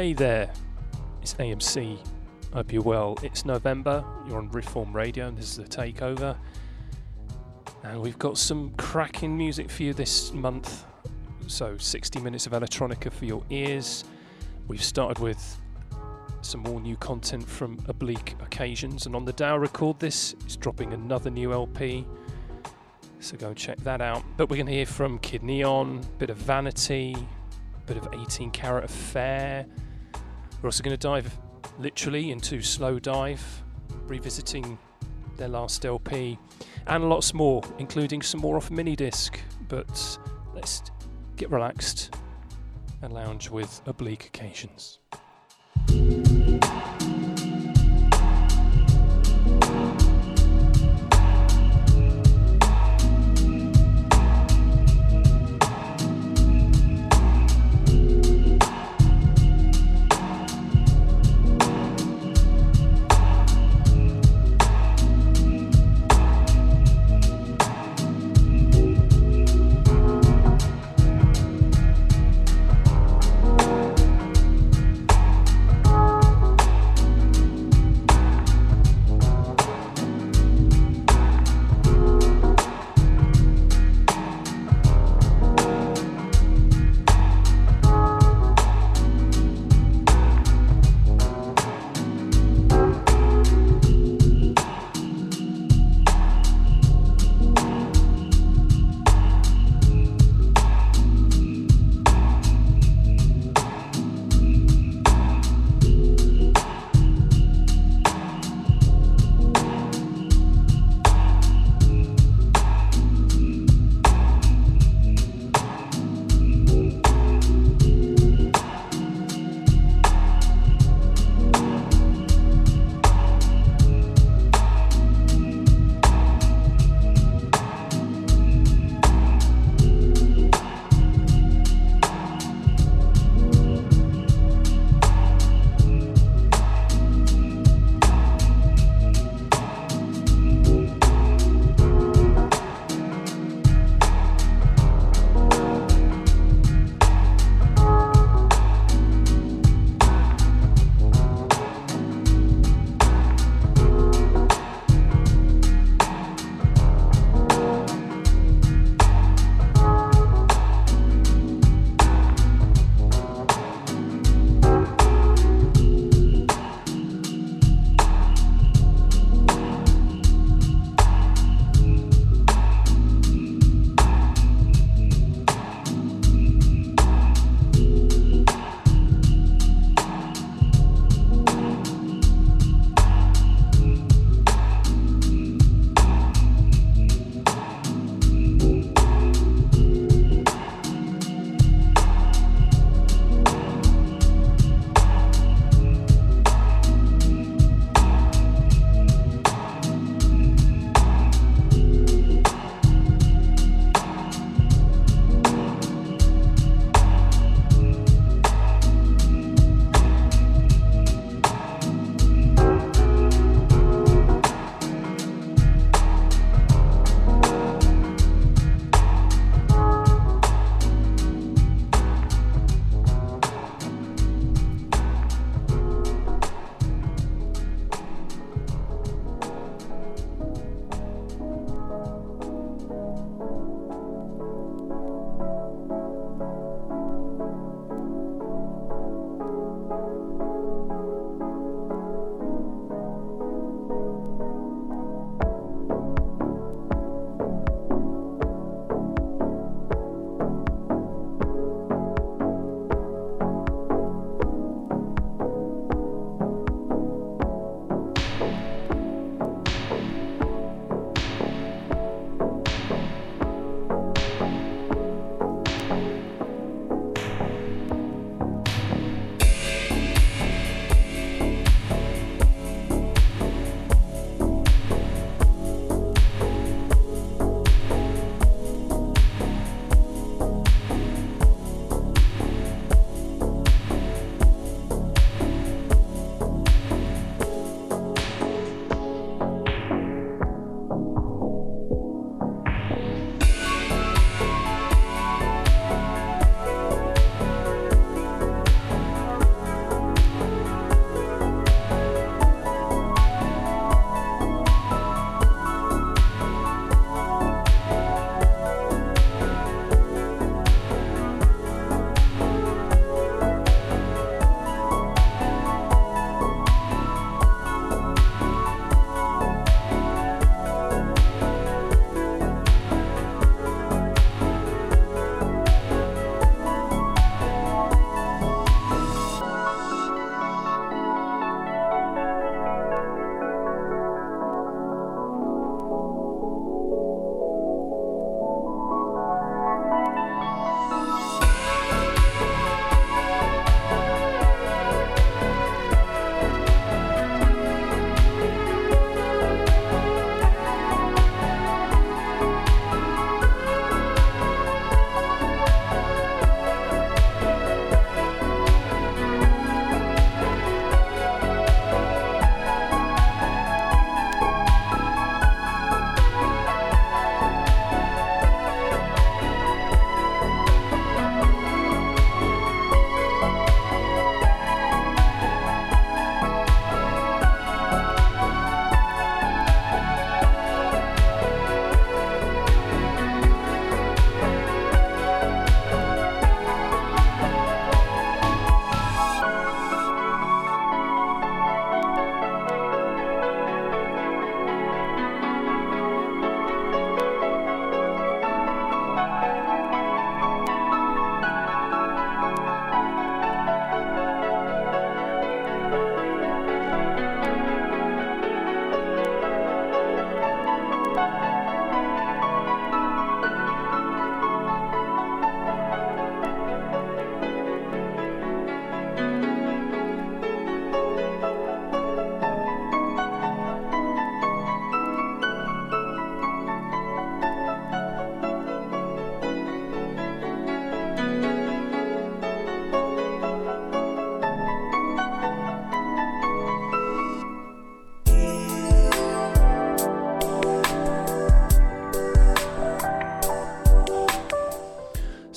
Hey there, it's AMC. Hope you're well. It's November, you're on Reform Radio, and this is the takeover. And we've got some cracking music for you this month. So, 60 minutes of electronica for your ears. We've started with some more new content from Oblique Occasions, and on the Dow record this, it's dropping another new LP. So go check that out. But we're going to hear from Kid Neon, a bit of Vanity, a bit of 18 Carat Affair. We're also going to dive literally into Slowdive, revisiting their last LP, and lots more, including some more off mini disc. But let's get relaxed and lounge with Oblique Occasions.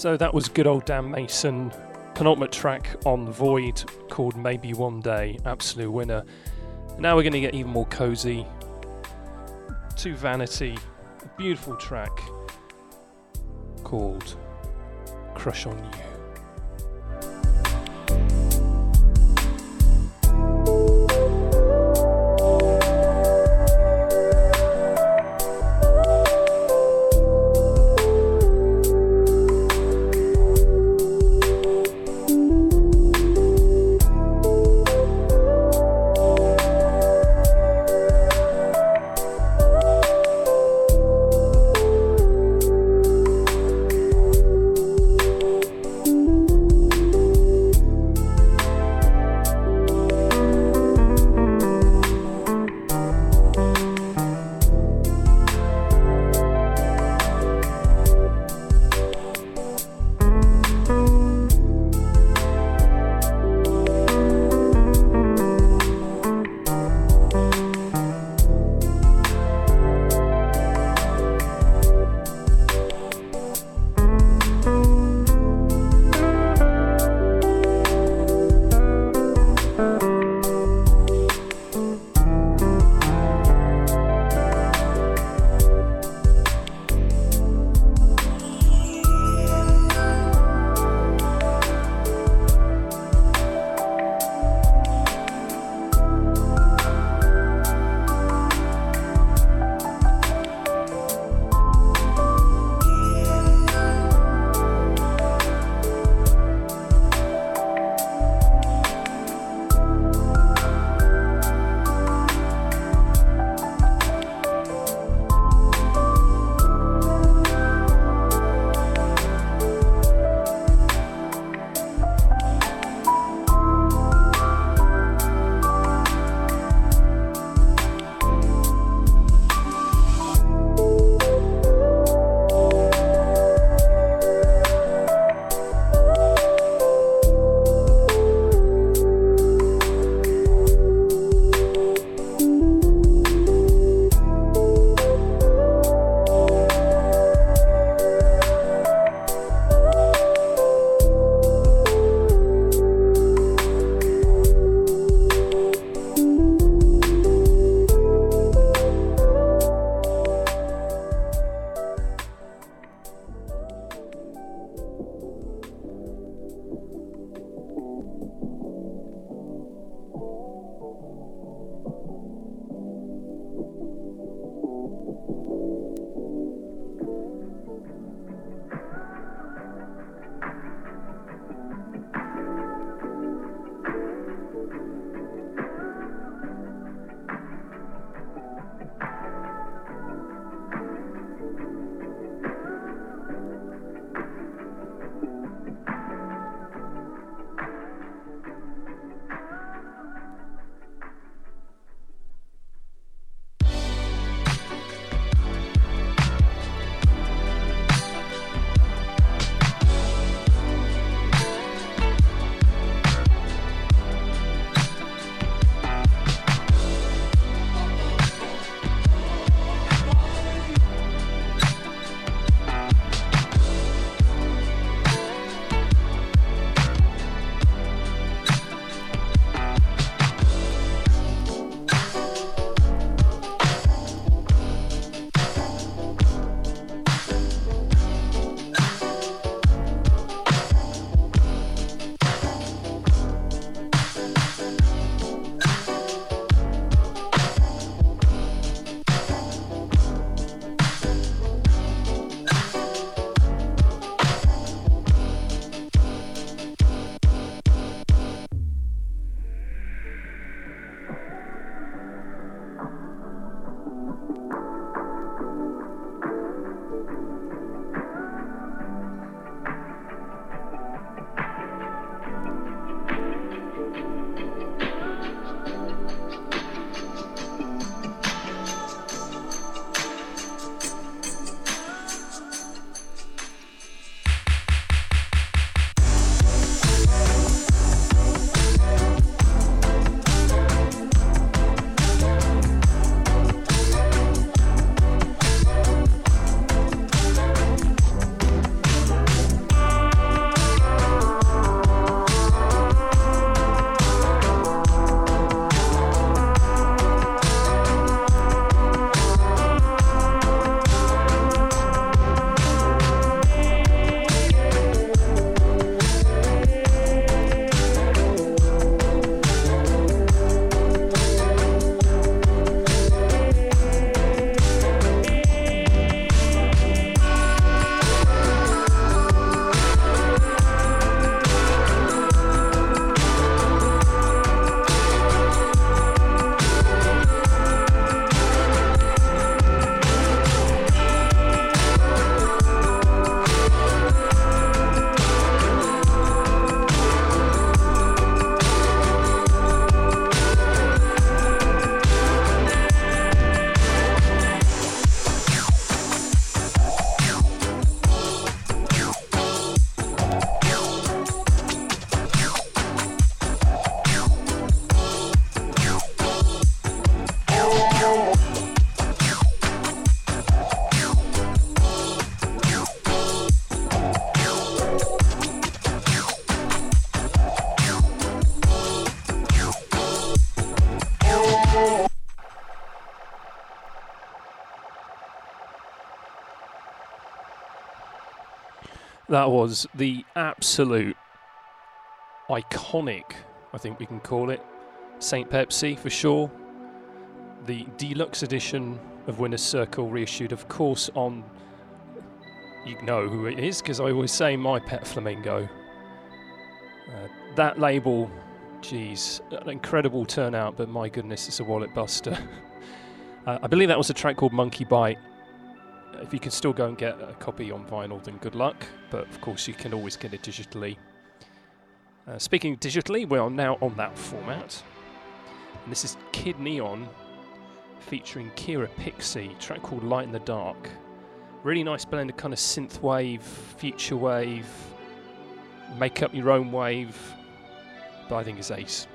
So that was good old Dan Mason, penultimate track on Void called Maybe One Day, absolute winner. Now we're going to get even more cozy. To Vanity, a beautiful track called Crush on You. That was the absolute iconic, I think we can call it, St. Pepsi for sure. The deluxe edition of Winner's Circle reissued, of course, on. You know who it is because I always say My Pet Flamingo. Uh, that label, geez, an incredible turnout, but my goodness, it's a wallet buster. uh, I believe that was a track called Monkey Bite. If you can still go and get a copy on vinyl, then good luck. But of course, you can always get it digitally. Uh, speaking digitally, we are now on that format. And this is Kid Neon featuring Kira Pixie, track called Light in the Dark. Really nice blend of kind of synth wave, future wave, make up your own wave, but I think it's ace.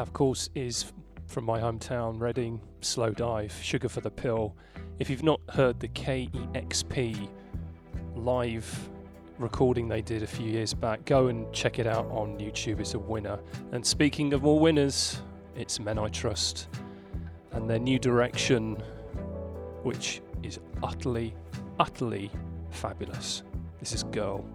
That, of course, is from my hometown, Reading, Slowdive, Sugar for the Pill. If you've not heard the KEXP live recording they did a few years back, go and check it out on YouTube. It's a winner. And speaking of all winners, it's Men I Trust and their new direction, which is utterly, utterly fabulous. This is Girl.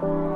Bye.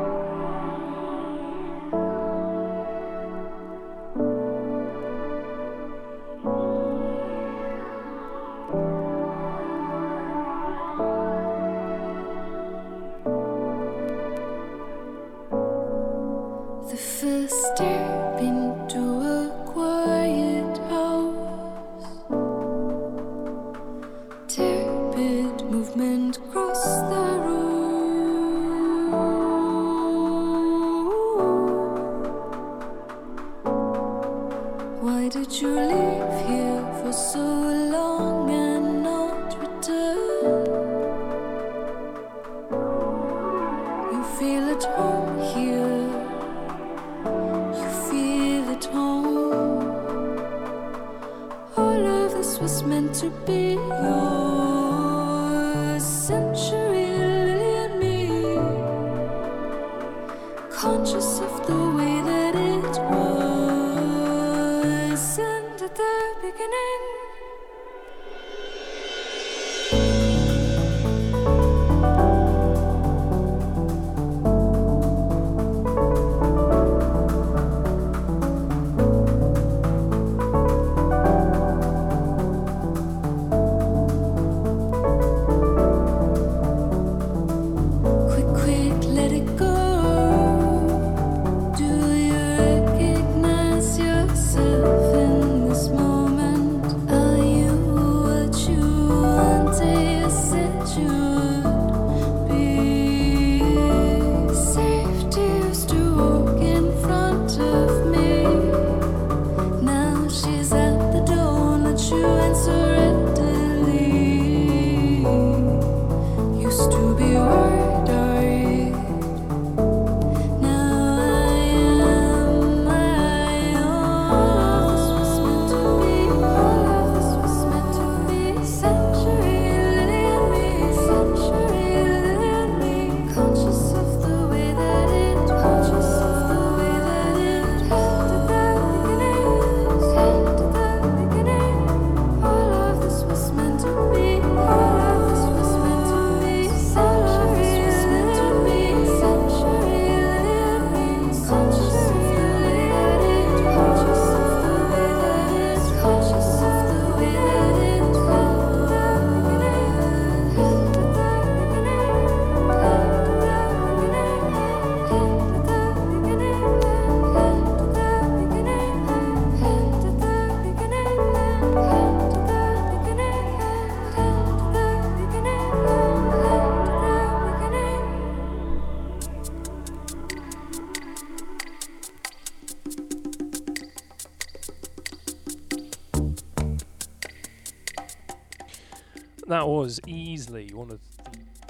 was easily one of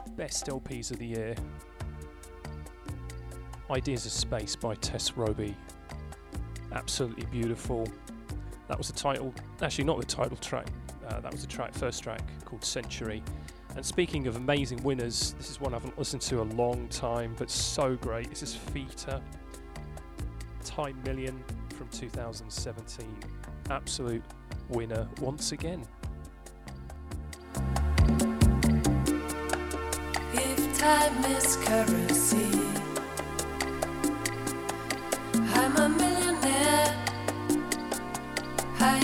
the best LPs of the year. Ideas of Space by Tess Roby. Absolutely beautiful. That was the title, actually, not the title track, uh, that was the track, first track called Century. And speaking of amazing winners, this is one I haven't listened to a long time, but so great. This is Feta, Time Million from 2017. Absolute winner once again. I am a millionaire. I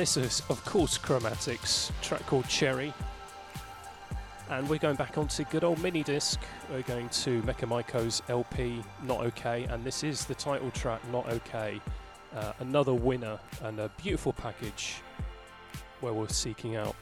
this is, of course, Chromatics, track called Cherry. And we're going back onto good old mini disc. We're going to Mecha Maiko's LP, Not Okay, and this is the title track, Not Okay. Uh, another winner and a beautiful package where we're seeking out.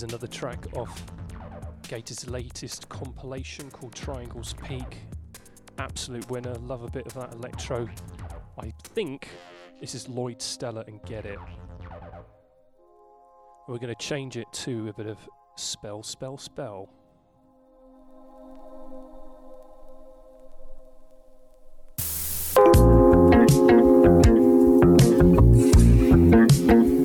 is another track off Gator's latest compilation called Triangles Peak. Absolute winner, love a bit of that electro. I think this is Lloyd Stella and Get It. We're going to change it to a bit of Spell, Spell, Spell. thank you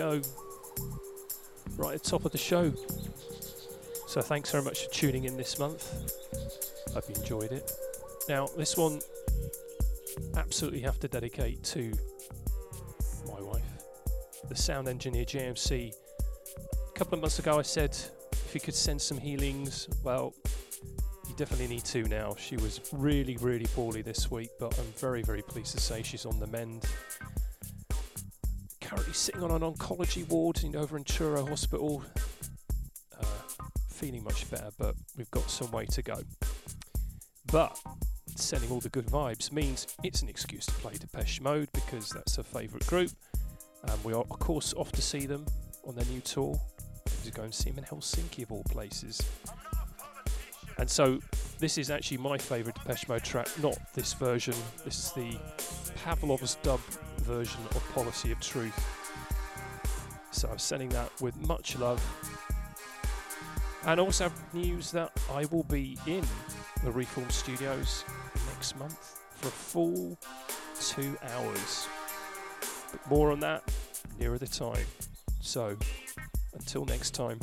go. Right at the top of the show. So thanks very much for tuning in this month. Hope you enjoyed it. Now, this one absolutely have to dedicate to my wife, the sound engineer JMC. A couple of months ago, I said if you could send some healings, well, you definitely need to now. She was really, really poorly this week, but I'm very, very pleased to say she's on the mend currently sitting on an oncology ward in, over in Hospital. Uh, feeling much better, but we've got some way to go. But sending all the good vibes means it's an excuse to play Depeche Mode because that's her favourite group. And we are, of course, off to see them on their new tour. To go and see them in Helsinki, of all places. And so, this is actually my favourite Depeche Mode track, not this version. This is the Pavlov's dub version of Policy of Truth. So I'm sending that with much love. And also news that I will be in the Reform Studios next month for a full two hours. But more on that nearer the time. So until next time.